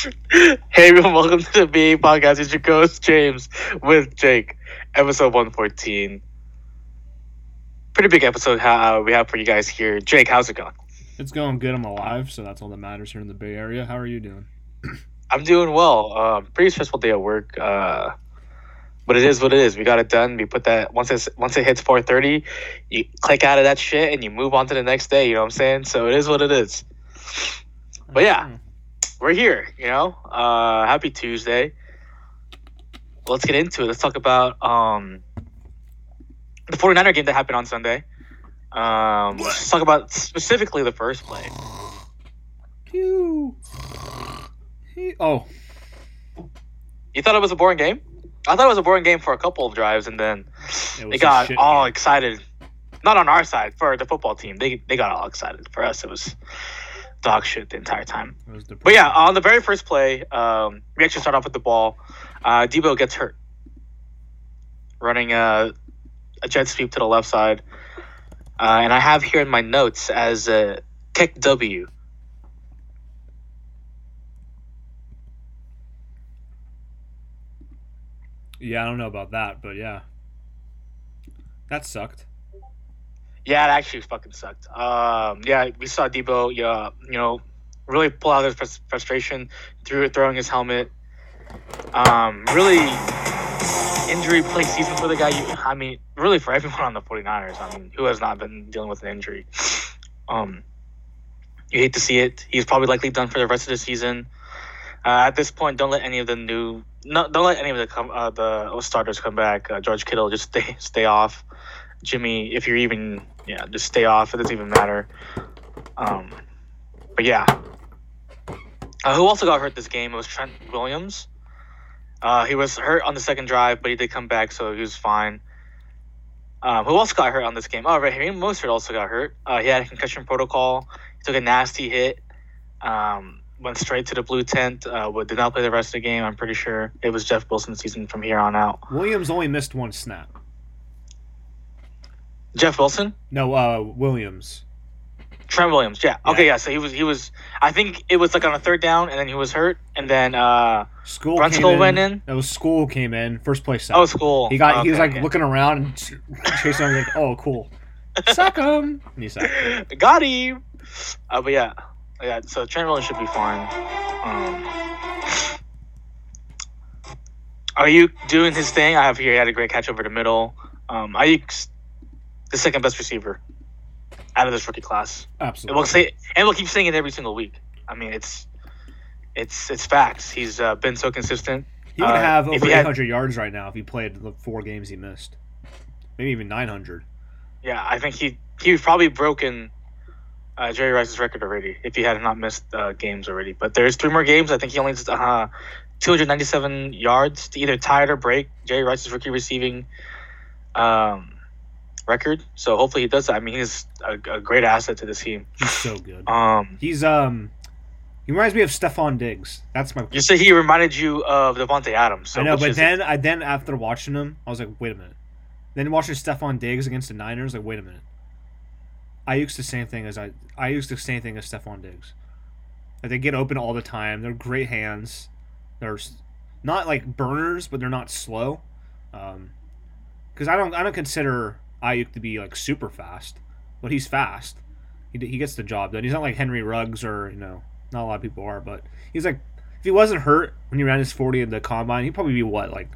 hey everyone, welcome to the BA podcast. It's your host James with Jake, episode one fourteen. Pretty big episode uh, we have for you guys here. Jake, how's it going? It's going good. I'm alive, so that's all that matters here in the Bay Area. How are you doing? I'm doing well. Uh, pretty stressful day at work. Uh, but it is what it is. We got it done. We put that once it once it hits 4:30, you click out of that shit and you move on to the next day. You know what I'm saying? So it is what it is. But yeah, we're here. You know, uh, happy Tuesday. Let's get into it. Let's talk about um, the 49er game that happened on Sunday. Um, let's talk about specifically the first play. Pew. Oh, You thought it was a boring game? I thought it was a boring game for a couple of drives, and then it they got all game. excited. Not on our side for the football team. They they got all excited. For us, it was dog shit the entire time. But yeah, on the very first play, um, we actually start off with the ball. Uh, Deebo gets hurt, running a, a jet sweep to the left side, uh, and I have here in my notes as a kick W. yeah, I don't know about that, but yeah, that sucked. Yeah, it actually fucking sucked. Um, yeah, we saw Deebo, yeah, you know, really pull out his frustration through throwing his helmet. Um, really injury play season for the guy. You, I mean, really for everyone on the 49ers. I mean, who has not been dealing with an injury? Um, you hate to see it. He's probably likely done for the rest of the season. Uh, at this point, don't let any of the new, no, don't let any of the uh, the starters come back. Uh, George Kittle, just stay, stay off. Jimmy, if you're even, yeah, just stay off. It doesn't even matter. Um, but yeah. Uh, who also got hurt this game? It was Trent Williams. Uh, he was hurt on the second drive, but he did come back, so he was fine. Um, who else got hurt on this game? Oh, Raheem Mostert also got hurt. Uh, he had a concussion protocol. He took a nasty hit. Um, went straight to the blue tent. Uh, did not play the rest of the game. I'm pretty sure it was Jeff Wilson's season from here on out. Williams only missed one snap. Jeff Wilson. No, uh, Williams. Trent Williams, yeah. Yeah. Okay, yeah. So he was he was. I think it was like on a third down, and then he was hurt, and then uh, School Brunskill came in. went in? That was school came in first place. sack. oh, school. He got. he was like yeah. looking around and ch- chasing. him like, oh, cool. Suck him. And he sacked him. Got him. Uh, but yeah, yeah. So Trent Williams should be fine. Um, you doing his thing. I have here. He had a great catch over the middle. Um, Aiyuk's the second best receiver out of this rookie class. And Absolutely. we'll say, and we'll keep saying it every single week. I mean, it's it's it's facts. He's uh, been so consistent. He would uh, have if over he had- 800 yards right now if he played the four games he missed. Maybe even 900. Yeah, I think he he's probably broken uh, Jerry Rice's record already if he had not missed uh, games already. But there's three more games. I think he only needs uh, 297 yards to either tie it or break Jerry Rice's rookie receiving um, record. So hopefully he does that. I mean, he's a, a great asset to this team. He's so good. Um, He's um, he reminds me of Stefon Diggs. That's my. you said he reminded you of Davante Adams. So I know, but then I then after watching him, I was like, wait a minute. Then watching Stefon Diggs against the Niners, like, wait a minute. I used the same thing as I. I used the same thing as Stefon Diggs. Like they get open all the time. They're great hands. They're not like burners, but they're not slow. Um, because I don't I don't consider Aiyuk to be like super fast, but he's fast. He, he gets the job done. He's not like Henry Ruggs or you know not a lot of people are, but he's like if he wasn't hurt when he ran his forty in the combine, he'd probably be what like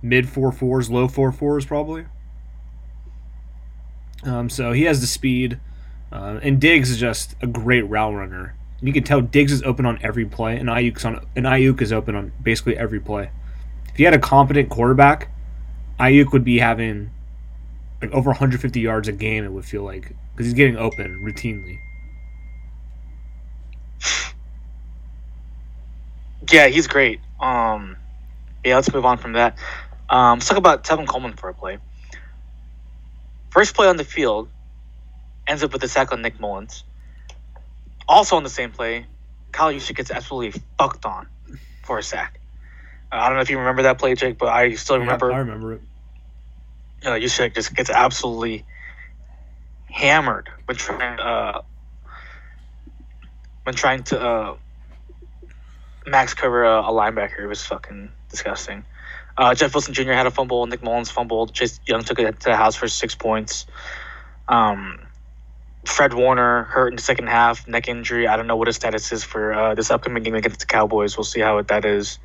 mid four fours, low four fours probably. Um, so he has the speed, uh, and Diggs is just a great route runner. You can tell Diggs is open on every play, and Aiyuk's on and Aiyuk is open on basically every play. If you had a competent quarterback, Aiyuk would be having like over 150 yards a game. It would feel like because he's getting open routinely. Yeah, he's great. Um, yeah, let's move on from that. Um, let's talk about Tevin Coleman for a play. First play on the field ends up with a sack on Nick Mullens. Also on the same play, Kyle Juszczyk gets absolutely fucked on for a sack. I don't know if you remember that play, Jake, but I still remember. I remember it. Uh, Juszczyk just gets absolutely hammered when trying uh, when trying to uh, max cover a, a linebacker. It was fucking disgusting. Uh, Jeff Wilson Jr. had a fumble. Nick Mullens fumbled. Chase Young took it to the house for six points. Um, Fred Warner hurt in the second half, neck injury. I don't know what his status is for uh, this upcoming game against the Cowboys. We'll see how that is.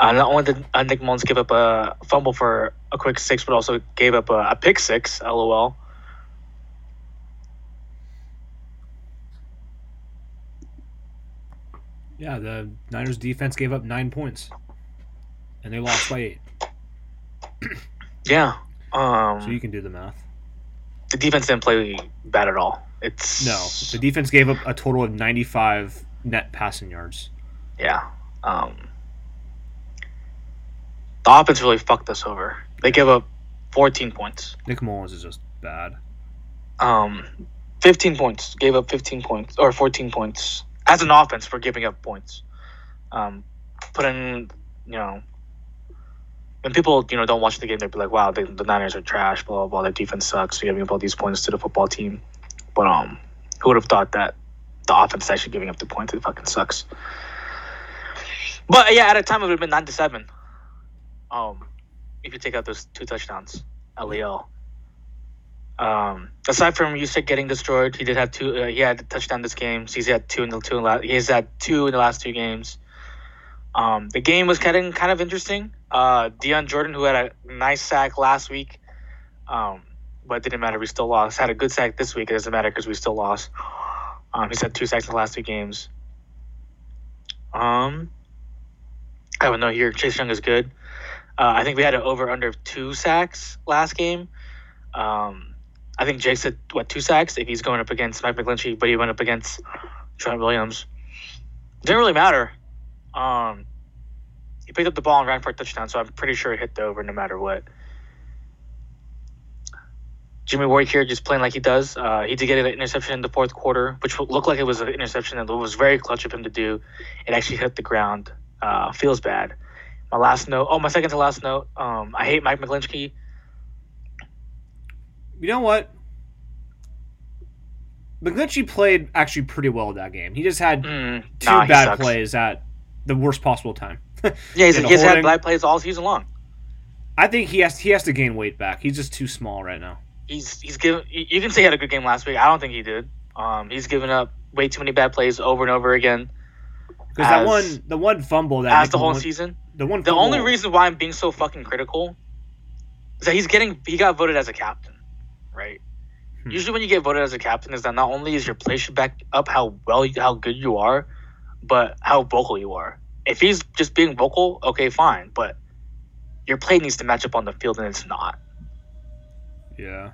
Uh, not only did uh, Nick Mullens give up a fumble for a quick six, but also gave up a, a pick six. LOL. Yeah, the Niners defense gave up nine points, and they lost by eight. Yeah. Um, So you can do the math. the defense didn't play bad at all. It's No, the defense gave up a total of 95 net passing yards. yeah. Um, the offense really fucked us over. They gave up 14 points. Nick Mullens is just bad. Um, 15 points. Gave up 15 points or 14 points as an offense for giving up points. Um, put in, you know, when people you know don't watch the game, they'd be like, "Wow, the, the Niners are trash." Blah blah blah. Their defense sucks. They're giving up all these points to the football team. But um, who would have thought that the offense is actually giving up the points? It fucking sucks. But yeah, at a time it would have been nine to seven. Um, if you take out those two touchdowns, LEL. Um, aside from Juszczyk getting destroyed, he did have two. Uh, he had a touchdown this game. So he's had two in the two. In la- he's had two in the last two games. Um, the game was kind of kind of interesting. Uh, Dion Jordan, who had a nice sack last week, um, but it didn't matter. We still lost. Had a good sack this week. It doesn't matter because we still lost. Um, he's had two sacks in the last two games. Um, I don't know here. Chase Young is good. Uh, I think we had an over under of two sacks last game. Um, I think Jake said what two sacks if he's going up against Mike McGlinchey, but he went up against Trent Williams. Didn't really matter. Um, he picked up the ball and ran for a touchdown, so I'm pretty sure it hit the over no matter what. Jimmy Ward here just playing like he does. Uh, he did get an interception in the fourth quarter, which looked like it was an interception it was very clutch of him to do. It actually hit the ground. Uh, feels bad. My last note. Oh, my second to last note. Um, I hate Mike McGlinchey. You know what? McGlinchey played actually pretty well that game. He just had Mm, two nah, bad plays at the worst possible time. Yeah, he's, he's had bad plays all season long. I think he has he has to gain weight back. He's just too small right now. He's he's given. You you can say he had a good game last week. I don't think he did. Um, he's given up way too many bad plays over and over again. Because that one the one fumble that As Nick the whole Mullens- season. the one The only reason why I'm being so fucking critical is that he's getting he got voted as a captain, right? Hmm. Usually when you get voted as a captain is that not only is your play should back up how well you- how good you are, but how vocal you are. If he's just being vocal, okay, fine, but your play needs to match up on the field and it's not. yeah.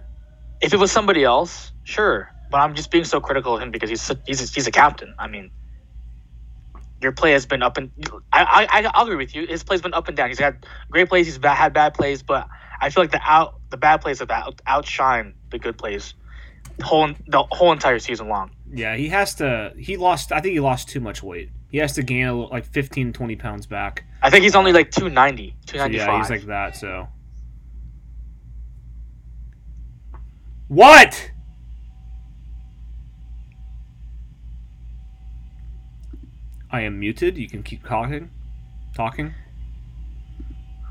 If it was somebody else, sure, but I'm just being so critical of him because he's he's he's a captain. I mean, your play has been up and I I I agree with you. His play's been up and down. He's had great plays. He's bad, had bad plays, but I feel like the out the bad plays have out, outshine the good plays. The whole the whole entire season long. Yeah, he has to he lost I think he lost too much weight. He has to gain little- like 15 20 pounds back. I think he's only like 290, So yeah, he's like that, so What? I am muted. You can keep talking. Talking.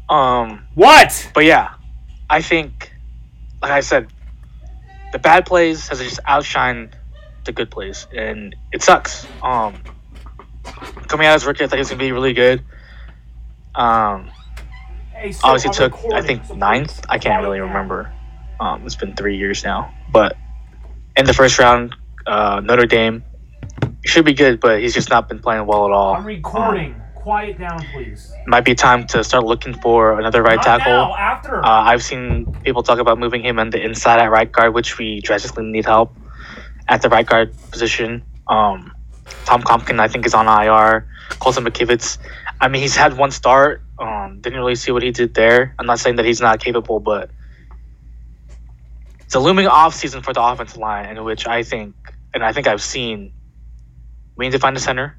um, What? but yeah, I think, like I said, the bad plays has just outshined the good plays, and it sucks. Um, coming out as rookie, I he was gonna be really good. Um, obviously took I think ninth. I can't really remember. Um, it's been three years now, but in the first round, uh, Notre Dame should be good, but he's just not been playing well at all. I'm recording. Quiet down, please. Might be time to start looking for another right tackle. after. Uh, I've seen people talk about moving him on the inside at right guard, which we drastically need help at the right guard position. Um, Tom Compton, I think, is on IR. Colton McKivitz, I mean, he's had one start. Um, didn't really see what he did there. I'm not saying that he's not capable, but it's a looming off season for the offensive line, in which I think, and I think I've seen, we need to find a center.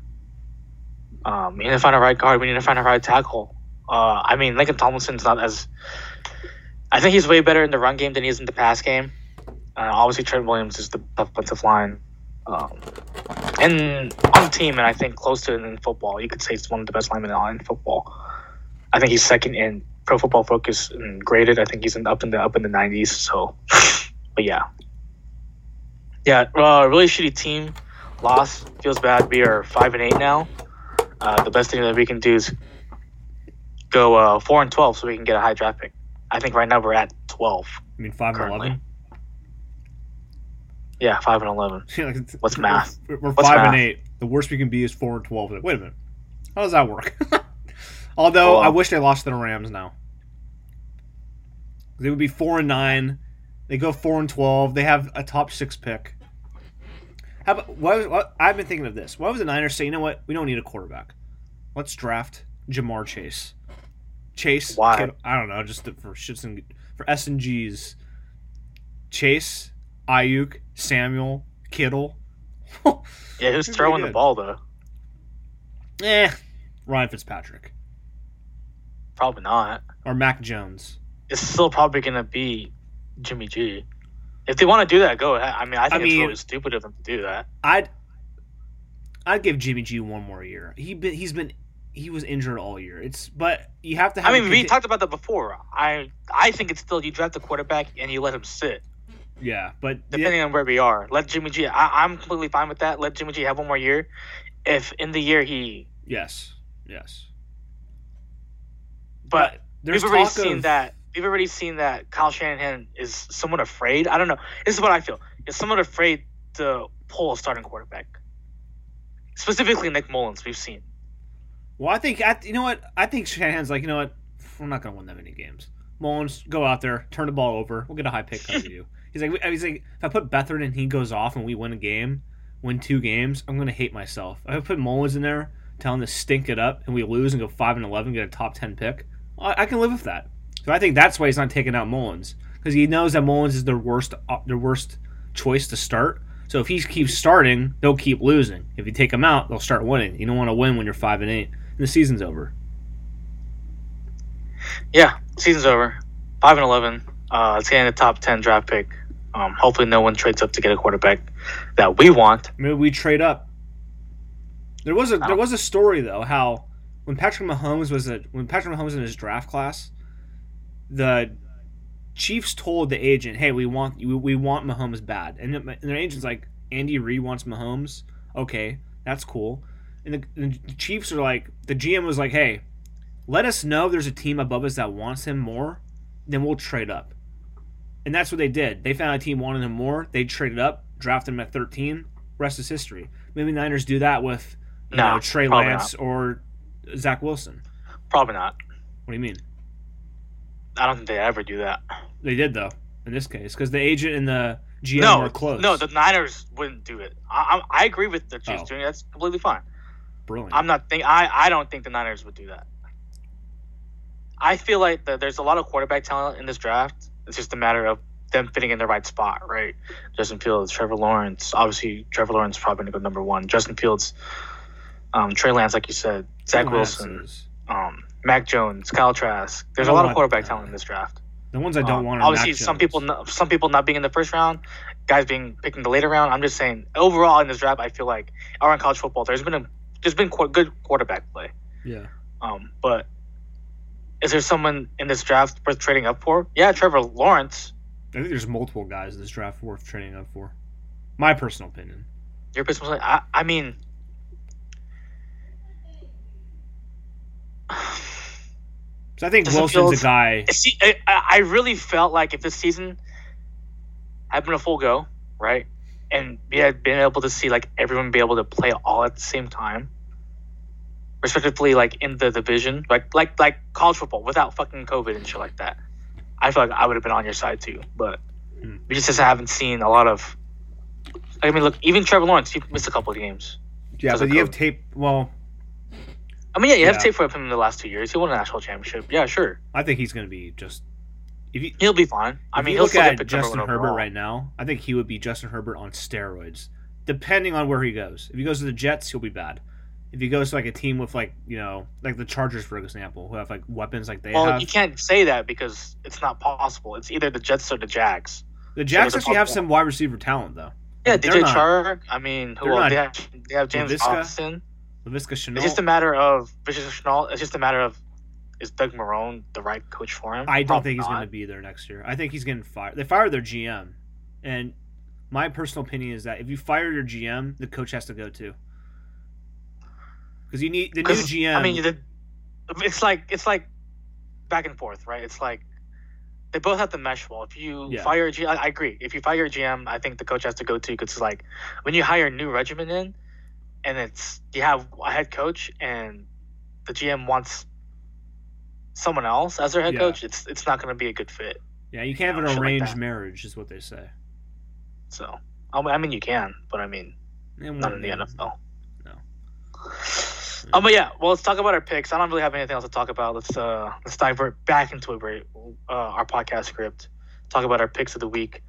Um, we need to find a right guard. We need to find a right tackle. Uh, I mean, Laken Tomlinson's not as. I think he's way better in the run game than he is in the pass game. Uh, obviously, Trent Williams is the offensive line. Um, and on the team, and I think close to it in football. You could say he's one of the best linemen in football. I think he's second in Pro Football Focus and graded. I think he's in, up in the up in the nineties. So, but yeah, yeah, uh, really shitty team. Loss feels bad. We are five and eight now. Uh, the best thing that we can do is go uh, four and twelve, so we can get a high draft pick. I think right now we're at twelve. I mean, five and eleven. Yeah, five and eleven. What's math? We're, we're What's five math? and eight. The worst we can be is four and twelve. Like, wait a minute, how does that work? Although Well, I wish they lost to the Rams now. They would be four and nine. They go four and twelve. They have a top six pick. How about what, what I've been thinking of this? Why was the Niners say, you know what, we don't need a quarterback. Let's draft Ja'Marr Chase. Chase. Why? Kittle- I don't know, just for shits and for S and G's. Chase, Aiyuk, Samuel, Kittle. Yeah, who's throwing the ball though? eh, Ryan Fitzpatrick Probably not. or Mac Jones. It's still probably gonna be Jimmy G. If they want to do that, go ahead. I mean, I think it's mean- really stupid of them to do that. I'd I'd give Jimmy G one more year. He been he's been he was injured all year. It's but you have to have. I mean, we talked about that before. I I think it's still you draft a quarterback and you let him sit, yeah, but depending on where we are. Let Jimmy G. I, I'm completely fine with that. Let Jimmy G have one more year. If in the year he, yes, yes. but there's we've already seen of- that. We've already seen that Kyle Shanahan is somewhat afraid. I don't know. This is what I feel. Is somewhat afraid to pull a starting quarterback. Specifically, Nick Mullens. We've seen. Well, I think I, you know what I think Shanahan's like you know what we're not gonna win that many games. Mullens, go out there, turn the ball over. We'll get a high pick out of you. He's like he's like if I put Beathard and he goes off and we win a game, win two games, I'm gonna hate myself. If I put Mullens in there, tell him to stink it up, and we lose and go five and eleven, get a top ten pick. I, I can live with that. So I think that's why he's not taking out Mullens because he knows that Mullens is their worst uh, their worst choice to start. So if he keeps starting, they'll keep losing. If you take him out, they'll start winning. You don't want to win when you're five and eight and the season's over. Yeah, season's over. Five and eleven. Uh, it's getting a top ten draft pick. Um, hopefully, no one trades up to get a quarterback that we want. Maybe we trade up. There was a Oh. there was a story though how when Patrick Mahomes was a, when Patrick Mahomes was in his draft class, the Chiefs told the agent, "Hey, we want we, we want Mahomes bad," and, the- and their agent's like, "Andy Reid wants Mahomes. Okay, that's cool." And the, and the Chiefs are like, the GM was like, "Hey, let us know if there's a team above us that wants him more, then we'll trade up." And that's what they did. They found a team wanted him more. They traded up, drafted him at 13. Rest is history. Maybe Niners do that with you No, know, Trey Lance or Zach Wilson. Probably not. What do you mean? I don't think they ever do that. They did though in this case because the agent and the GM no, were close. no, the Niners wouldn't do it. I, I, I agree with the Chiefs Oh. doing it. That's completely fine. brilliant. I'm not think I, I don't think the Niners would do that. I feel like the, there's a lot of quarterback talent in this draft. It's just a matter of them fitting in the right spot, right? Justin Fields, Trevor Lawrence. Obviously, Trevor Lawrence is probably going to go number one. Justin Fields, um, Trey Lance, like you said, Zach Wilson, is- um, Mac Jones, Kyle Trask. There's a lot want- of quarterback talent in this draft. The ones I don't Um, want are obviously Mac some Jones. people not, some people not being in the first round, guys being picked in the later round. I'm just saying overall in this draft, I feel like around college football, there's been a there's been qu- good quarterback play. Yeah. Um, but is there someone in this draft worth trading up for? Yeah, Trevor Lawrence. I think there's multiple guys in this draft worth trading up for. My personal opinion. Your personal, opinion? I, I mean, So I think Justin Wilson's Fields- a guy. see, I, I really felt like if this season had been a full go, right, and we had been able to see like everyone be able to play all at the same time, respectively, like in the division, like like like college football without fucking COVID and shit like that. I feel like I would have been on your side too, but Hmm. we just haven't seen a lot of. I mean, look, even Trevor Lawrence, he missed a couple of games. Yeah, but you have tape. Well, I mean, yeah, you have Yeah. tape for him in the last two years. He won a national championship. Yeah, sure, I think he's going to be just. If you, he'll be fine. I mean, he'll look at Justin Herbert overall. right now, I think he would be Justin Herbert on steroids, depending on where he goes. If he goes to the Jets, he'll be bad. If he goes to like a team with like you know like the Chargers for example, who have like weapons like they Well, have, you can't say that because it's not possible. It's either the Jets or the Jags. the Jags a actually have some wide receiver talent though. Yeah, They're DJ Chark. I mean, who else? not- They have, they have James Laviska? Laviska Shenault. It's just a matter of Vicious Shenault. It's just a matter of is Doug Marrone the right coach for him? I don't Probably think he's going to be there next year. I think he's getting fired. They fired their GM, and my personal opinion is that if you fire your GM, the coach has to go too. Because you need the new GM. I mean, the, it's like it's like back and forth, right? It's like they both have to mesh well. If you Yeah. fire a GM, I, I agree. If you fire a GM, I think the coach has to go too. Because it's like when you hire a new regimen in, and it's you have a head coach, and the GM wants someone else as their head Yeah. coach. It's it's not going to be a good fit. yeah, you can't have an shit like arranged marriage, is what they say. So I mean- you can, but I mean, not in the NFL. No. Um, but yeah, well, let's talk about our picks. I don't really have anything else to talk about. Let's uh, let's divert back into it, right, uh, our podcast script. Talk about our picks of the week.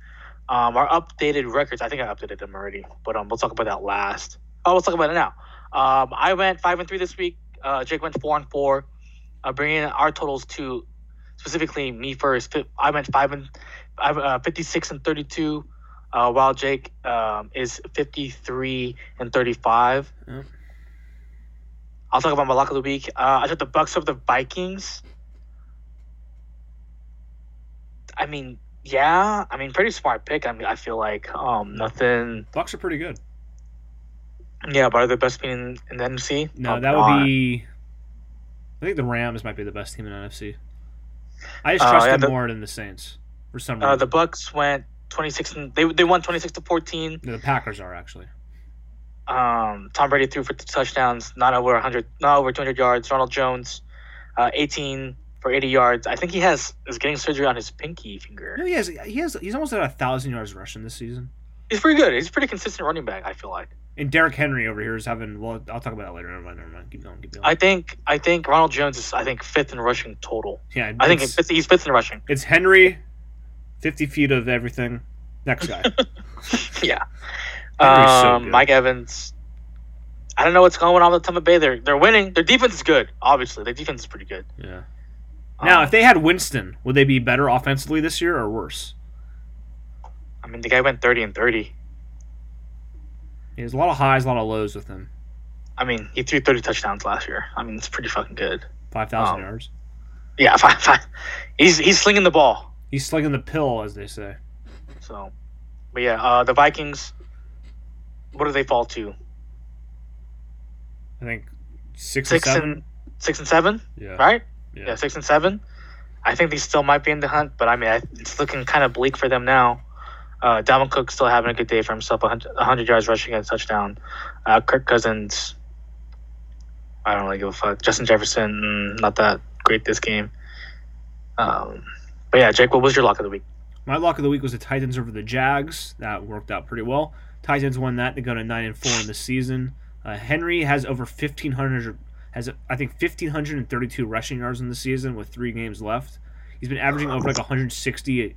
Um, our updated records. I think I updated them already, but um, we'll talk about that last. Oh, let's talk about it now. Um, I went five and three this week. Uh, Jake went four and four, uh, bringing our totals to specifically me first. I went five and I uh, fifty six and thirty two. Uh, while Jake um, is 53 and 35. Yep. I'll talk about my lock of the week. Uh, I took the Bucs over the Vikings. I mean, yeah, I mean, pretty smart pick. I mean, I feel like um, nothing. Bucs are pretty good. Yeah, but are they the best team in, in the NFC? No, Probably that not. would be. I think the Rams might be the best team in NFC. I just Uh, trust yeah, them the- more than the Saints for some reason. Uh, the Bucs went 26 and they they won 26 to 14. No, the Packers are actually. Um, Tom Brady threw for two touchdowns, not over 100, not over 200 yards. Ronald Jones, uh, 18 for 80 yards. I think he has is getting surgery on his pinky finger. No, he has. He has. He's almost at a thousand yards rushing this season. He's pretty good. He's a pretty consistent running back. I feel like. And Derrick Henry over here is having. Well, I'll talk about that later. Never mind. Never mind. Keep going. Keep going. I think I think Ronald Jones is I think fifth in rushing total. yeah, I think it's, he's fifth in rushing. it's Henry, fifty feet of everything. Next guy. Yeah. Henry's so Um. Mike Evans. I don't know what's going on with Tampa Bay. They're they're winning. Their defense is good. Obviously, their defense is pretty good. yeah. Now, Um, if they had Winston, would they be better offensively this year or worse? I mean, the guy went thirty and thirty. There's a lot of highs, a lot of lows with him. I mean, he threw thirty touchdowns last year. I mean, it's pretty fucking good. Five thousand Um, yards. Yeah, fine, fine. He's he's slinging the ball. He's slinging the pill, as they say. So, but yeah, uh, the Vikings. What do they fall to? I think six, Six and seven. and six and seven, yeah. right? Yeah. Yeah, six and seven. I think they still might be in the hunt, but I mean, I, it's looking kind of bleak for them now. Uh, Dalvin Cook still having a good day for himself, 100, 100 yards rushing and a touchdown. Uh, Kirk Cousins, I don't really give a fuck. Justin Jefferson, mm, not that great this game. Um, but yeah, Jake, what was your lock of the week? My lock of the week was the Titans over the Jags. That worked out pretty well. Titans won that to go to nine and four in the season. Uh, Henry has over fifteen hundred has I think fifteen hundred and thirty two rushing yards in the season with three games left. He's been averaging over like 160,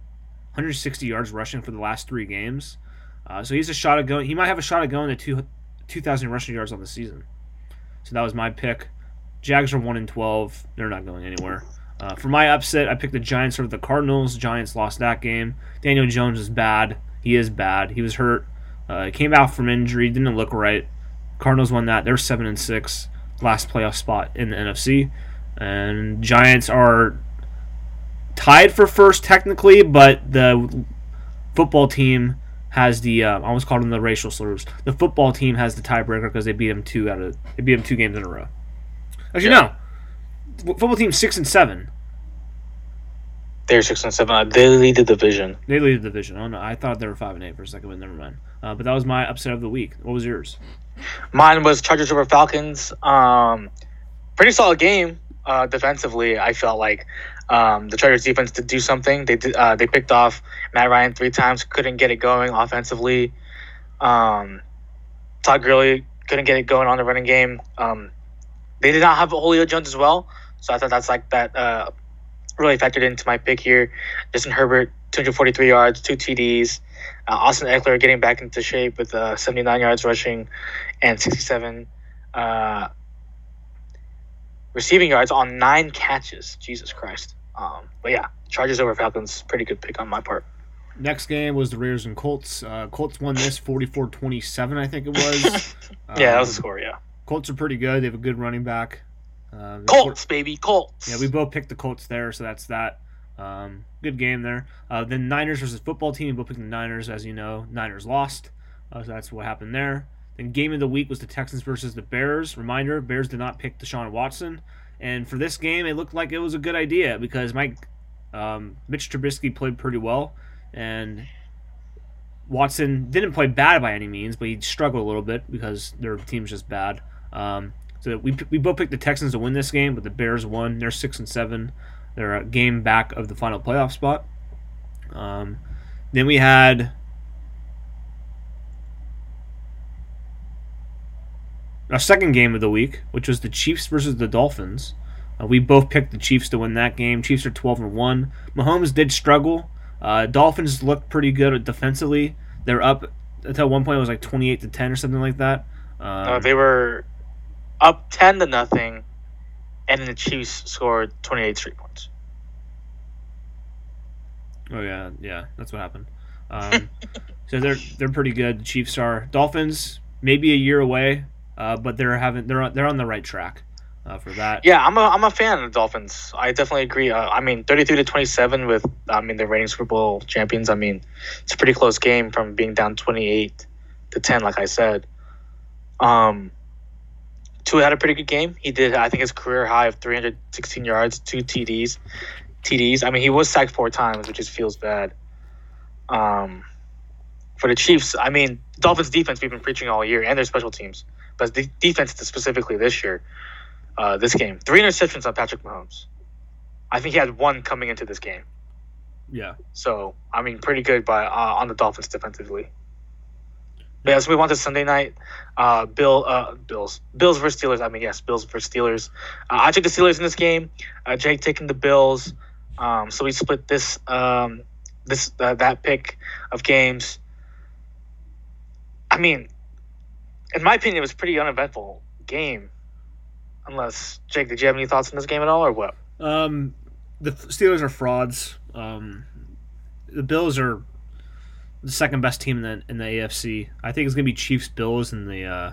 160 yards rushing for the last three games. Uh, so he's a shot at going. He might have a shot at going to two two thousand rushing yards on the season. So that was my pick. Jags are one and twelve. They're not going anywhere. Uh, for my upset, I picked the Giants over the Cardinals. Giants lost that game. Daniel Jones is bad. He is bad. He was hurt. Uh, came out from injury. Didn't look right. Cardinals won that. They're seven and six, last playoff spot in the NFC. And Giants are tied for first technically, but the football team has the. Uh, I almost called them the racial slurs. The football team has the tiebreaker because they beat them two out of. They beat them two games in a row. Actually, no. Football team six and seven. They're six and seven. Uh, They lead the division. They lead the division. Oh no, I thought they were five and eight for a second, but never mind. Uh, but that was my upset of the week. What was yours? Mine was Chargers over Falcons. Um, pretty solid game uh, defensively. I felt like um, the Chargers defense did do something. They did, uh, they picked off Matt Ryan three times, couldn't get it going offensively. Um, Todd Gurley couldn't get it going on the running game. Um, they did not have Julio Jones as well, so I thought that's like that uh, really factored into my pick here. Justin Herbert, 243 yards, two TDs. Uh, Austin Ekeler getting back into shape with uh, 79 yards rushing and 67 uh, receiving yards on nine catches. Jesus Christ. Um, but yeah, Chargers over Falcons, pretty good pick on my part. Next game was the Raiders and Colts. Uh, Colts won this 44-27, I think it was. yeah, that was the score. Yeah, Colts are pretty good. They have a good running back. Uh, Colts, baby, Colts. Yeah, we both picked the Colts there, so that's that. Um, good game there. Uh, then Niners versus football team. We both picked the Niners, as you know. Niners lost, uh, so that's what happened there. Then game of the week was the Texans versus the Bears. Reminder: Bears did not pick Deshaun Watson, and for this game, it looked like it was a good idea because Mike um, Mitch Trubisky played pretty well, and Watson didn't play bad by any means, but he struggled a little bit because their team's just bad. Um, so we we both picked the Texans to win this game, but the Bears won. They're six and seven. They're a game back of the final playoff spot. Um, then we had our second game of the week, which was the Chiefs versus the Dolphins. Uh, we both picked the Chiefs to win that game. Chiefs are twelve and one. Mahomes did struggle. Uh, Dolphins looked pretty good defensively. They're up until one point it was like twenty eight to ten or something like that. Um, Uh, they were up ten to nothing, and then the Chiefs scored twenty eight straight points. Oh yeah, yeah, that's what happened. Um, so they're they're pretty good. The Chiefs are Dolphins, maybe a year away, uh, but they're having they're on, they're on the right track uh, for that. Yeah, I'm a I'm a fan of the Dolphins. I definitely agree. Uh, I mean, 33 to 27 with I mean the reigning Super Bowl champions. I mean, it's a pretty close game from being down 28 to 10, like I said. Um, Tua had a pretty good game. He did I think his career high of 316 yards, two TDs. TDs. I mean, he was sacked four times, which just feels bad. Um, for the Chiefs, I mean, Dolphins defense we've been preaching all year, and their special teams, but the defense specifically this year uh, this game. Three interceptions on Patrick Mahomes. I think he had one coming into this game. Yeah, So I mean, pretty good by uh, on the Dolphins defensively. But yes, we want to Sunday night. Uh, Bill, uh, Bills, Bills versus Steelers. I mean, yes, Bills versus Steelers. Uh, I took the Steelers in this game. Uh, Jake taking the Bills. Um, so we split this, um, this uh, that pick of games. I mean, in my opinion, it was a pretty uneventful game. Unless Jake, did you have any thoughts on this game at all, or what? um, the Steelers are frauds. Um, the Bills are the second best team in the in the AFC. I think it's gonna be Chiefs Bills in the uh,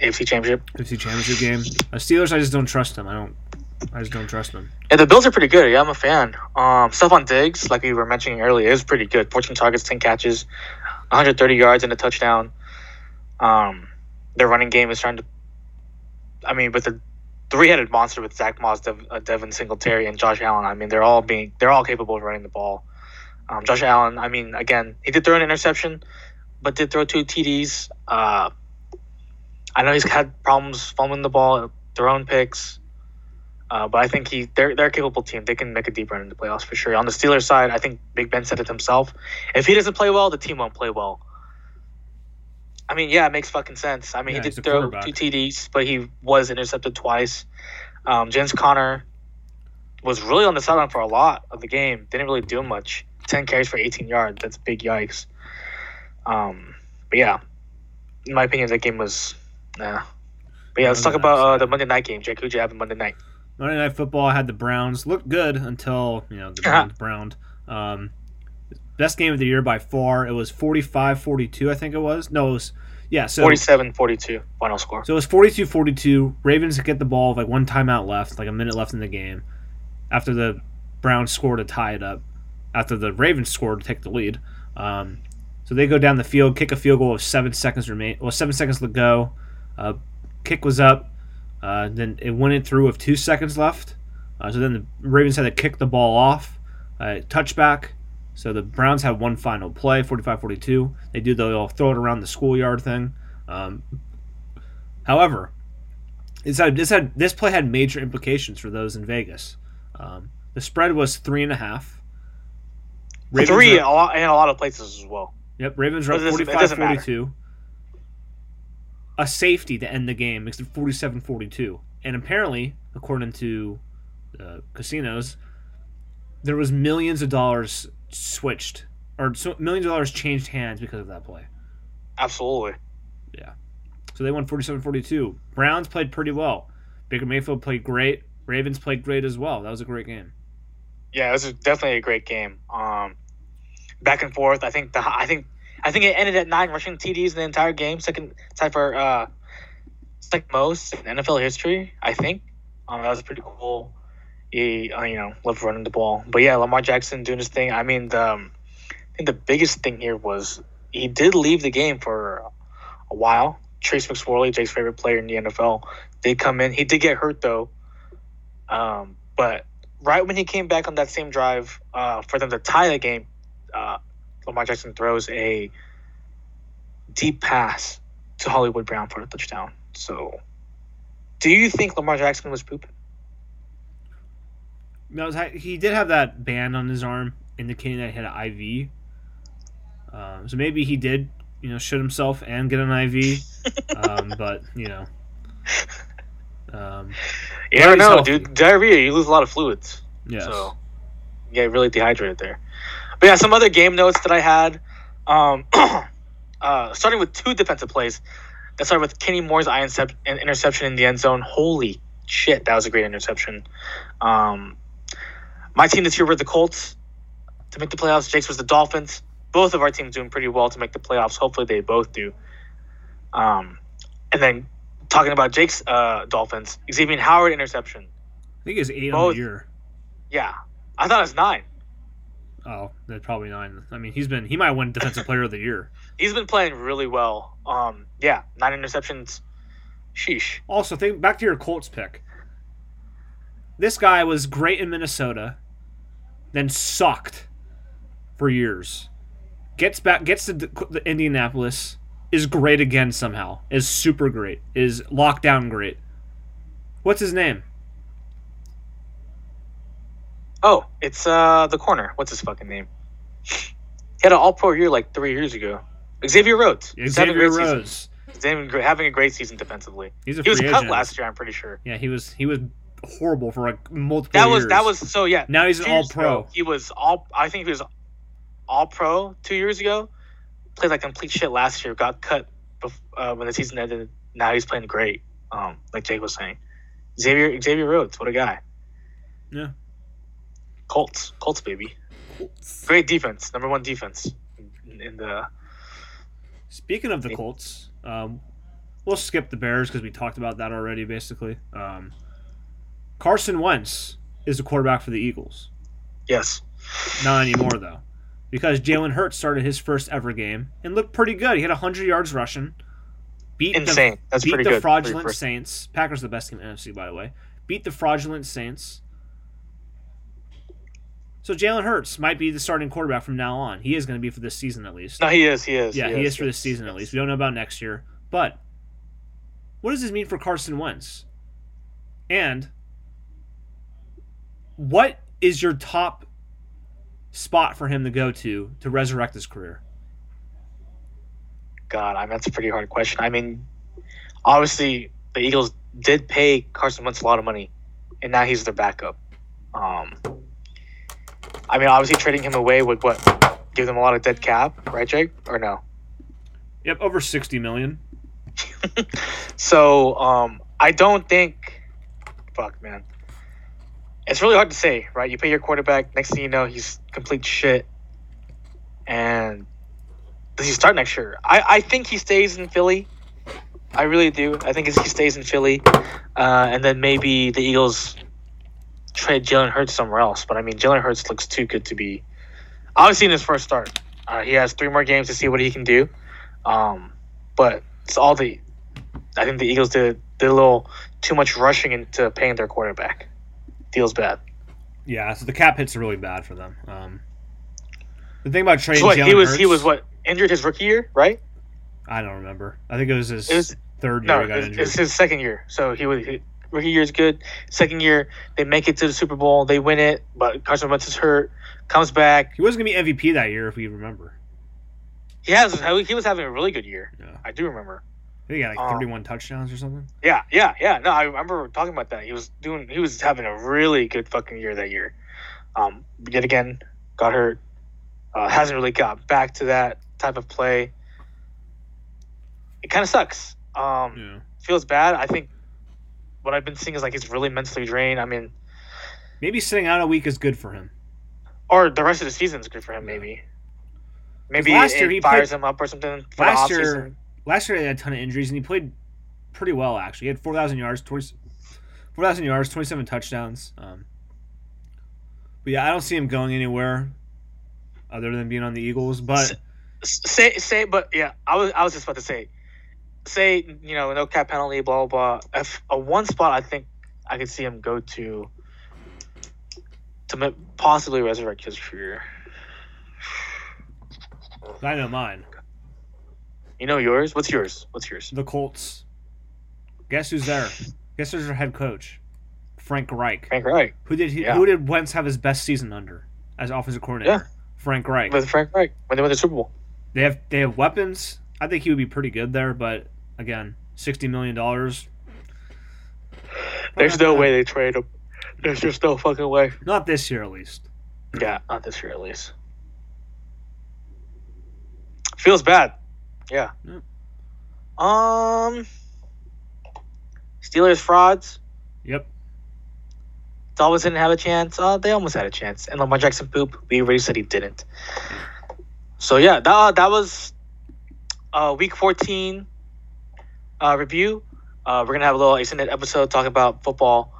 AFC Championship. AFC Championship game. Uh, Steelers, I just don't trust them. I don't. I just don't trust them. Yeah, the Bills are pretty good. Yeah, I'm a fan. Um, Stefon Diggs, like we were mentioning earlier, is pretty good. 14 targets, 10 catches, 130 yards and a touchdown. Um, their running game is trying to. I mean, with the three-headed monster with Zach Moss, Dev, uh, Devin Singletary, and Josh Allen. I mean, they're all being they're all capable of running the ball. Um, Josh Allen. I mean, again, he did throw an interception, but did throw two TDs. Uh, I know he's had problems fumbling the ball, throwing picks. Uh, but I think he they're they're a capable team. They can make a deep run in the playoffs for sure. On the Steelers side, I think Big Ben said it himself. If he doesn't play well, the team won't play well. I mean, yeah, it makes fucking sense. I mean, Yeah, he did throw two TDs, but he was intercepted twice. Um, James Conner was really on the sideline for a lot of the game. Didn't really do much. Ten carries for 18 yards. That's big yikes. Um, but yeah, in my opinion, that game was, nah. But yeah, let's talk about uh, the Monday night game. Jake, who'd you have in Monday night? Monday Night Football I had the Browns looked good until you know the Uh-huh. Browns browned. Um, best game of the year by far. It was 45-42, I think it was. No, it was yeah. So 47-42 final score. so it was 42-42. Ravens get the ball with like one timeout left, like a minute left in the game. After the Browns scored to tie it up, after the Ravens scored to take the lead. Um, so they go down the field, kick a field goal with seven seconds remain. Well, seven seconds to go. Uh, kick was up. Uh, then it went in through with two seconds left. Uh, so then the Ravens had to kick the ball off, uh, touchback. So the Browns had one final play, 45-42. They do the they'll throw it around the schoolyard thing. Um, however, this had, this had this play had major implications for those in Vegas. Um, the spread was three and a half. Ravens Three are- a lot, in a lot of places as well. Yep, Ravens are up It doesn't- it 45 doesn't matter. 42. A safety to end the game makes it 47 42. And apparently, according to uh, casinos, there was millions of dollars switched, or so, millions of dollars changed hands because of that play. Absolutely. Yeah. So they won 47 42. Browns played pretty well. Baker Mayfield played great. Ravens played great as well. That was a great game. Yeah, it was definitely a great game. Um, back and forth. I think the I think I think it ended at nine rushing TDs in the entire game. Second tied for uh, second most in NFL history. I think um, that was pretty cool. He uh, you know loved running the ball, but yeah, Lamar Jackson doing his thing. I mean, the, um, I think the biggest thing here was he did leave the game for a while. Trace McSorley, Jake's favorite player in the NFL, did come in. He did get hurt though, um, but right when he came back on that same drive uh, for them to tie the game, uh, Lamar Jackson throws a deep pass to Hollywood Brown for a touchdown. So, do you think Lamar Jackson was pooping? No, he did have that band on his arm indicating that he had an IV. Um, so maybe he did, you know, shoot himself and get an IV. um, but you know, um, you never know, healthy. dude. Diarrhea, you lose a lot of fluids. Yeah. So you get really dehydrated there. But yeah, some other game notes that I had. Um, uh, starting with two defensive plays. That started with Kenny Moore's interception in the end zone. Holy shit, that was a great interception. Um, my team this year were the Colts to make the playoffs. Jake's was the Dolphins. Both of our teams doing pretty well to make the playoffs. Hopefully, they both do. Um, and then talking about Jake's uh, Dolphins, Xavier Howard interception. I think it's eight both, on the year. Yeah, I thought it was nine. Oh, that's probably nine. I mean, he's been he might win Defensive Player of the Year. He's been playing really well. Um, yeah, nine interceptions. Sheesh. Also, think back to your Colts pick. This guy was great in Minnesota then sucked for years. Gets back, gets to the Indianapolis, is great again somehow. Is super great. Is lockdown great. What's his name? Oh, it's uh the corner. What's his fucking name? He had an All Pro year like three years ago. Xavier Rhodes. Xavier Rhodes. He's having, having a great season defensively. He's a he was agent. cut last year. I'm pretty sure. Yeah, he was. He was horrible for like multiple. That was years. that was so yeah. Now he's an all pro. He was all. I think he was all pro two years ago. Played like complete shit last year. Got cut uh, when the season ended. Now he's playing great. Um, like Jake was saying, Xavier Xavier Rhodes, what a guy. Yeah. Colts, Colts baby. Colts. Great defense, number one defense in, in the. Speaking of the Colts, um, we'll skip the Bears because we talked about that already. Basically, um, Carson Wentz is the quarterback for the Eagles. Yes. Not anymore though, because Jalen Hurts started his first ever game and looked pretty good. He had 100 yards rushing. Beat Insane. The, That's beat pretty the good. fraudulent Saints. Packers the best team in the NFC, by the way. Beat the fraudulent Saints. So Jalen Hurts might be the starting quarterback from now on. He is going to be for this season at least. No, he is. He is. Yeah, he, he is, is for this season at least. We don't know about next year, but what does this mean for Carson Wentz? And what is your top spot for him to go to to resurrect his career? God, I mean, that's a pretty hard question. I mean, obviously the Eagles did pay Carson Wentz a lot of money, and now he's their backup. Um, I mean, obviously trading him away would what give them a lot of dead cap, right, Jake? Or no? Yep, over sixty million. so um, I don't think. Fuck, man it's really hard to say, right? You pay your quarterback. Next thing you know, he's complete shit. And does he start next year? I, I think he stays in Philly. I really do. I think he stays in Philly, uh, and then maybe the Eagles trade Jalen Hurts somewhere else. But I mean, Jalen Hurts looks too good to be. Obviously, in his first start, uh, he has three more games to see what he can do. Um, but it's all the. I think the Eagles did did a little too much rushing into paying their quarterback feels bad. Yeah, so the cap hits are really bad for them. Um, the thing about trading so what, he was Hurts, he was what injured his rookie year, right? I don't remember. I think it was his it was, third year. No, got injured. it's his second year. So he was he, rookie year is good. Second year they make it to the Super Bowl, they win it, but Carson Wentz is hurt, comes back. He wasn't gonna be MVP that year if we remember. He has. He was having a really good year. Yeah. I do remember. He got like 31 um, touchdowns or something. Yeah, yeah, yeah. No, I remember talking about that. He was doing. He was having a really good fucking year that year. Um, yet again, got hurt. Uh, hasn't really got back to that type of play. It kind of sucks. Um, yeah. Feels bad. I think what I've been seeing is like he's really mentally drained. I mean, maybe sitting out a week is good for him, or the rest of the season is good for him. Maybe. Maybe last it year he fires played- him up or something. Last year. Last year he had a ton of injuries and he played pretty well actually. He had four thousand yards, 20 4,000 yards, twenty seven touchdowns. Um, but yeah, I don't see him going anywhere other than being on the Eagles. But say say, but yeah, I was I was just about to say, say you know no cap penalty, blah blah blah. If a one spot, I think I could see him go to to possibly resurrect his career. I know mine. You know yours? What's yours? What's yours? The Colts. Guess who's there? Guess who's their head coach? Frank Reich. Frank Reich Who did he, Yeah. who did Wentz have his best season under as offensive coordinator? Yeah. Frank Reich. with Frank Reich when they won the Super Bowl. They have they have weapons. I think he would be pretty good there, but again, sixty million dollars. There's no way they trade him. There's just no fucking way. Not this year, at least. Yeah, not this year at least. Feels bad. Yeah. Um. Steelers frauds. Yep. Dolphins didn't have a chance. Uh, they almost had a chance. And Lamar Jackson poop. We already said he didn't. So yeah, that uh, that was uh, week 14 uh, review. Uh, we're gonna have a little extended episode talking about football.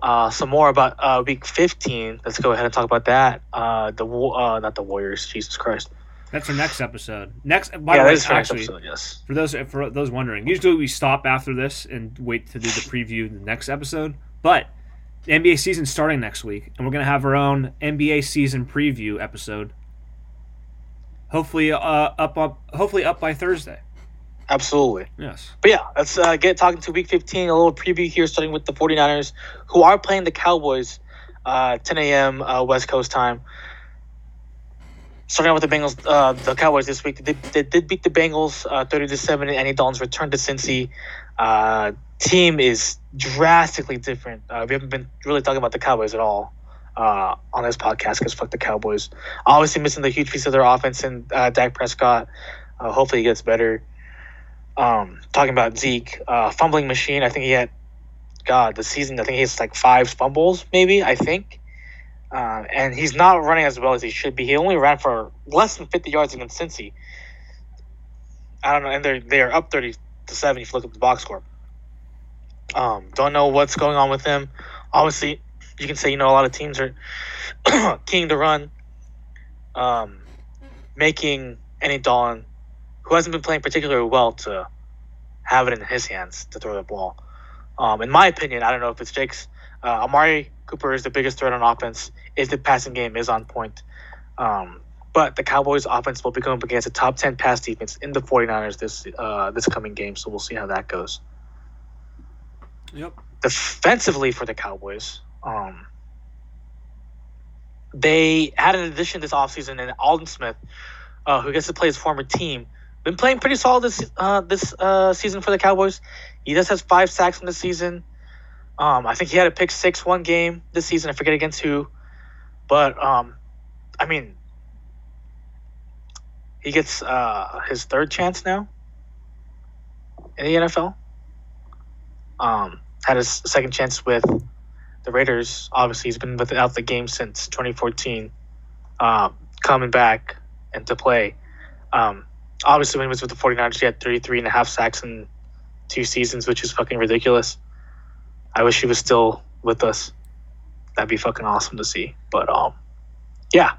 Uh, some more about uh, week 15. Let's go ahead and talk about that. Uh, the uh, not the Warriors. Jesus Christ. That's our next episode. Next, by yeah, the way, that is next actually, episode. Yes. for those for those wondering, usually we stop after this and wait to do the preview in the next episode. But the NBA season starting next week, and we're gonna have our own NBA season preview episode. Hopefully, uh, up up hopefully up by Thursday. Absolutely. Yes. But yeah, let's uh, get talking to week 15. A little preview here, starting with the 49ers, who are playing the Cowboys, uh, 10 a.m. Uh, West Coast time. Starting out with the Bengals, uh, the Cowboys this week. They, they did beat the Bengals uh, 30 to 7. Andy Dalton's return to Cincy. Uh, team is drastically different. Uh, we haven't been really talking about the Cowboys at all uh, on this podcast because fuck the Cowboys. Obviously, missing the huge piece of their offense and uh, Dak Prescott. Uh, hopefully, he gets better um, talking about Zeke, fumbling machine. I think he had, God, the season. I think he has like five fumbles, maybe. I think, uh, and he's not running as well as he should be. He only ran for less than fifty yards against Cincy. I don't know, and they're they're up thirty to seven. If you look at the box score. Um, don't know what's going on with him. Obviously, you can say you know a lot of teams are keying to run, um, making Andy Dalton who hasn't been playing particularly well to have it in his hands to throw the ball. Um, in my opinion, I don't know if it's Jake's. Uh, Amari Cooper is the biggest threat on offense. if the passing game is on point. Um, but the Cowboys' offense will be going up against a top ten pass defense in the 49ers this uh, this coming game. So we'll see how that goes. Yep. Defensively for the Cowboys, um, they had an addition this offseason in Aldon Smith, uh, who gets to play his former team. Been playing pretty solid this uh, this uh, season for the Cowboys. He just has five sacks in the season. Um, I think he had a pick six one game this season. I forget against who, but um, I mean, he gets uh, his third chance now in the NFL. Um, had his second chance with the Raiders. Obviously, he's been without the game since 2014. Um, coming back and to play. Um, obviously, when he was with the 49ers, he had 33 and a half sacks in two seasons, which is fucking ridiculous. I wish he was still with us. That'd be fucking awesome to see. But um, yeah.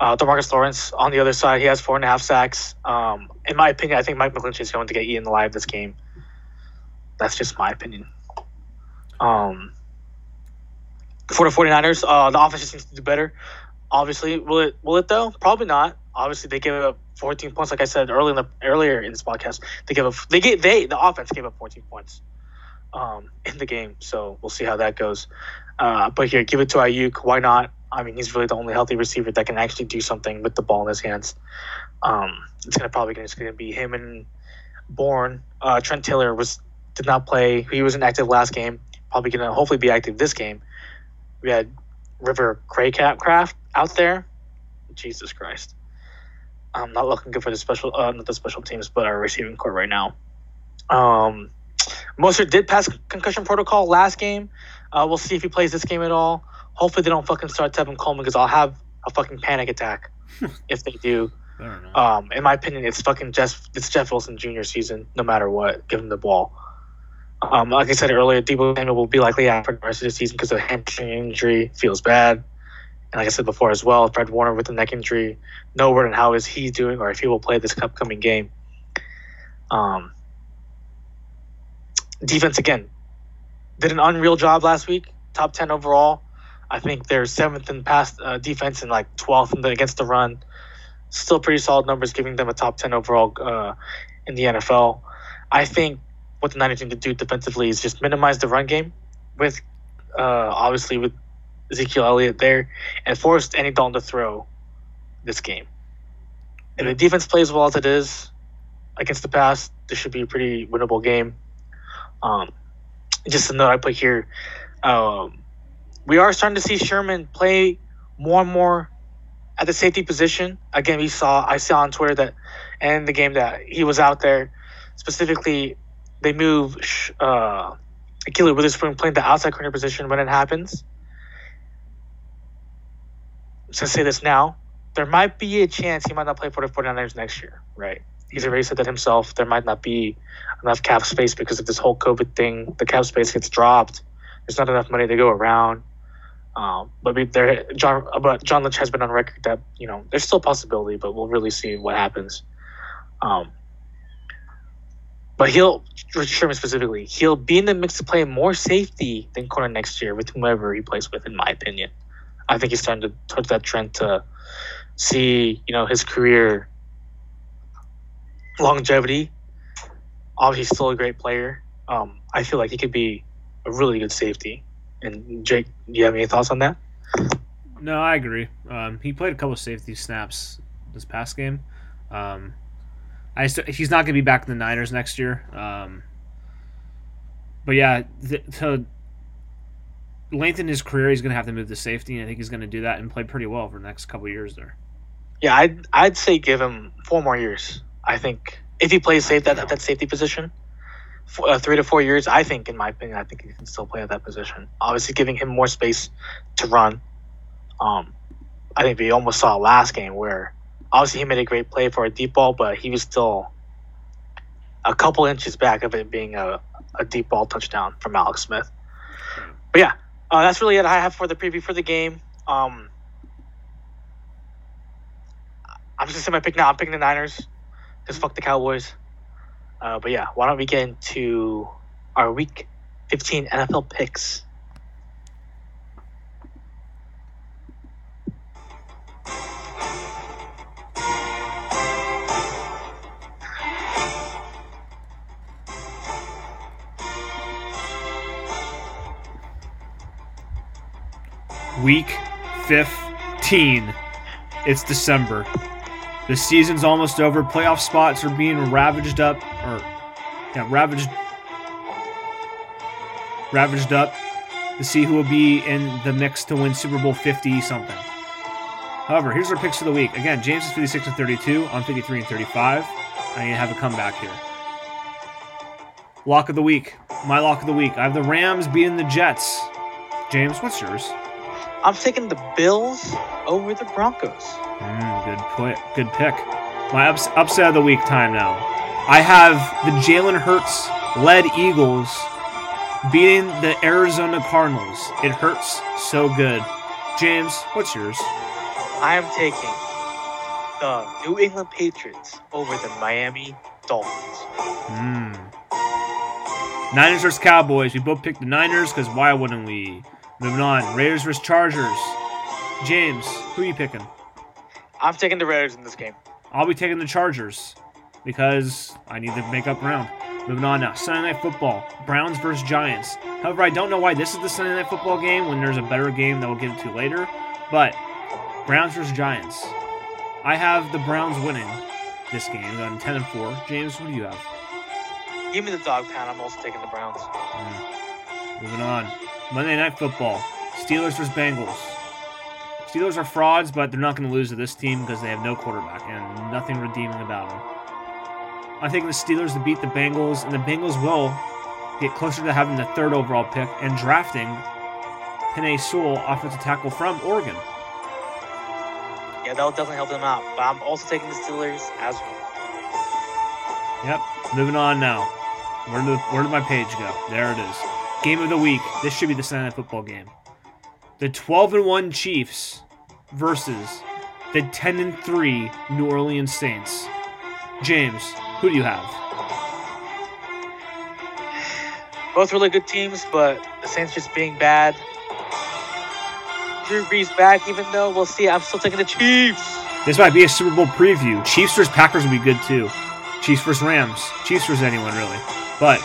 Uh, DeMarcus Lawrence on the other side, he has four and a half sacks. Um, in my opinion, I think Mike McGlinchey is going to get eaten alive this game. That's just my opinion. Um, for the 49ers, uh, the offense just to do better. Obviously, will it? Will it though? Probably not. Obviously, they gave up 14 points, like I said earlier in the earlier in this podcast. They gave up. They gave they the offense gave up 14 points um, in the game. So we'll see how that goes. Uh, but here, give it to Aiyuk. Why not? I mean, he's really the only healthy receiver that can actually do something with the ball in his hands. Um, it's gonna probably it's gonna be him and Bourne. Uh, Trent Taylor was did not play. He was inactive last game. Probably gonna hopefully be active this game. We had River Cracraft out there. Jesus Christ. I'm not looking good for the special, uh, not the special teams, but our receiving court right now. Um, Mostert did pass concussion protocol last game. Uh, we'll see if he plays this game at all. Hopefully they don't fucking start Tevin Coleman because I'll have a fucking panic attack if they do. Um, in my opinion, it's fucking Jeff. It's Jeff Wilson Jr. season, no matter what. Give him the ball. Um, like I said earlier, Deebo Samuel will be likely out for the rest of the season because of hamstring injury. Feels bad. And like I said before as well, Fred Warner with the neck injury. No word on how is he doing or if he will play this upcoming game. Um, defense again did an unreal job last week. Top ten overall. I think they're seventh in pass uh, defense and like twelfth in the, against the run. Still pretty solid numbers, giving them a top ten overall uh, in the NFL. I think what the Niners need to do defensively is just minimize the run game with uh, obviously with Ezekiel Elliott there and force Andy Dalton to throw this game. If the defense plays well as it is against the pass, this should be a pretty winnable game. Um, just a note I put here. Um, we are starting to see Sherman play more and more at the safety position. Again, we saw I saw on Twitter that and the game that he was out there. Specifically, they move uh, Ahkello Witherspoon playing the outside corner position when it happens. To say this now, there might be a chance he might not play for the 49ers next year, right? He's already said that himself. There might not be enough cap space because of this whole COVID thing. The cap space gets dropped. There's not enough money to go around. Um, but we, there, John, but John Lynch has been on record that you know there's still a possibility, but we'll really see what happens. Um, but he'll Sherman specifically, he'll be in the mix to play more safety than corner next year with whomever he plays with, in my opinion. I think he's starting to towards that trend to see, you know, his career longevity. Obviously, still a great player. Um, I feel like he could be a really good safety. And Jake, do you have any thoughts on that? No, I agree. Um, he played a couple safety snaps this past game. Um, I st- he's not going to be back in the Niners next year. Um, but yeah, th- to lengthen his career, he's going to have to move to safety, and I think he's going to do that and play pretty well for the next couple years there. Yeah, I'd I'd say give him four more years. I think if he plays safe that that safety position, for, uh, three to four years, I think, in my opinion, I think he can still play at that position. Obviously, giving him more space to run. Um, I think we almost saw last game where obviously he made a great play for a deep ball, but he was still a couple inches back of it being a, a deep ball touchdown from Alex Smith. But yeah, uh, that's really it I have for the preview for the game. Um, I'm just gonna say my pick now. I'm picking the Niners because fuck the Cowboys. Uh, but yeah, why don't we get into our Week 15 NFL picks? Week 15. It's December. The season's almost over. Playoff spots are being ravaged up, or yeah, ravaged, ravaged up to see who will be in the mix to win Super Bowl 50 something. However, here's our picks of the week. Again, James is 56 and 32. I'm 53 and 35. I need to have a comeback here. Lock of the week. My lock of the week. I have the Rams beating the Jets. James, what's yours? I'm taking the Bills over the Broncos. Mm, good point. Good pick. My ups- upset of the week time now. I have the Jalen Hurts led Eagles beating the Arizona Cardinals. It hurts so good. James, what's yours? I am taking the New England Patriots over the Miami Dolphins. Mm. Niners versus Cowboys. We both picked the Niners because why wouldn't we? Moving on. Raiders versus Chargers. James, who are you picking? I'm taking the Raiders in this game. I'll be taking the Chargers because I need to make up ground. Moving on now. Sunday Night Football. Browns versus Giants. However, I don't know why this is the Sunday Night Football game when there's a better game that we'll get into later. But Browns versus Giants. I have the Browns winning this game. I'm 10 and 4. James, what do you have? Give me the dog pound. I'm also taking the Browns. Mm. Moving on. Monday Night Football. Steelers versus Bengals. Steelers are frauds, but they're not going to lose to this team because they have no quarterback and nothing redeeming about them. I'm taking the Steelers to beat the Bengals, and the Bengals will get closer to having the third overall pick and drafting Penei Sewell, offensive tackle from Oregon. Yeah, that'll definitely help them out. But I'm also taking the Steelers as well. Yep. Moving on now. Where did where did my page go? There it is. Game of the week. This should be the Sunday Night Football game. The 12 and 1 Chiefs versus the 10 and 3 New Orleans Saints. James, who do you have? Both really good teams, but the Saints just being bad. Drew Brees back, even though we'll see. I'm still taking the Chiefs. This might be a Super Bowl preview. Chiefs versus Packers would be good too. Chiefs versus Rams. Chiefs versus anyone really. But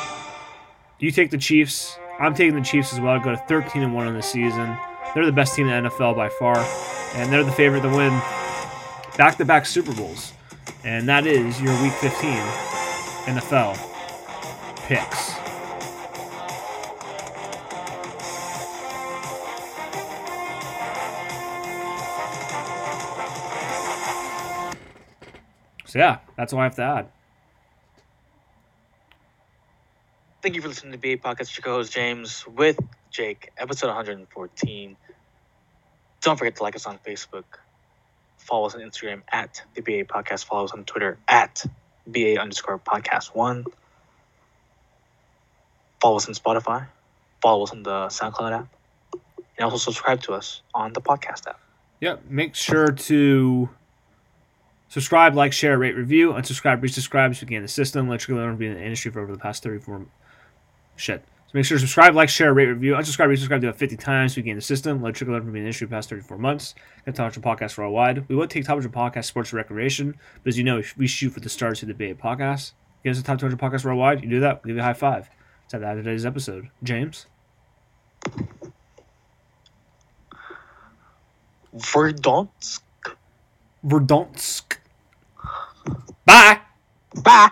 you take the Chiefs. I'm taking the Chiefs as well. Go to 13 and one on the season. They're the best team in the NFL by far, and they're the favorite to win back-to-back Super Bowls. And that is your Week 15 NFL picks. So yeah, that's all I have to add. Thank you for listening to BA Podcast. Host James with Jake, episode 114. Don't forget to like us on Facebook. Follow us on Instagram at the BA Podcast. Follow us on Twitter at BA underscore podcast one. Follow us on Spotify. Follow us on the SoundCloud app. And also subscribe to us on the podcast app. Yep. Make sure to subscribe, like, share, rate, review, unsubscribe, resubscribe so we can get in the system. Let you learn being in the industry for over the past 34 shit. So make sure to subscribe, like, share, rate, review, unsubscribe, resubscribe do it 50 times so we get in the system. Let you learn from being in the industry past 34 months. Top Podcast worldwide. We would take Top 100 Podcast Sports and Recreation, but as you know, we shoot for the stars of the Bay Podcast. Get us a Top 200 Podcast worldwide. You do that, we'll give you a high five. That's that today's episode. James? Verdansk. Verdansk. Bye. Bye.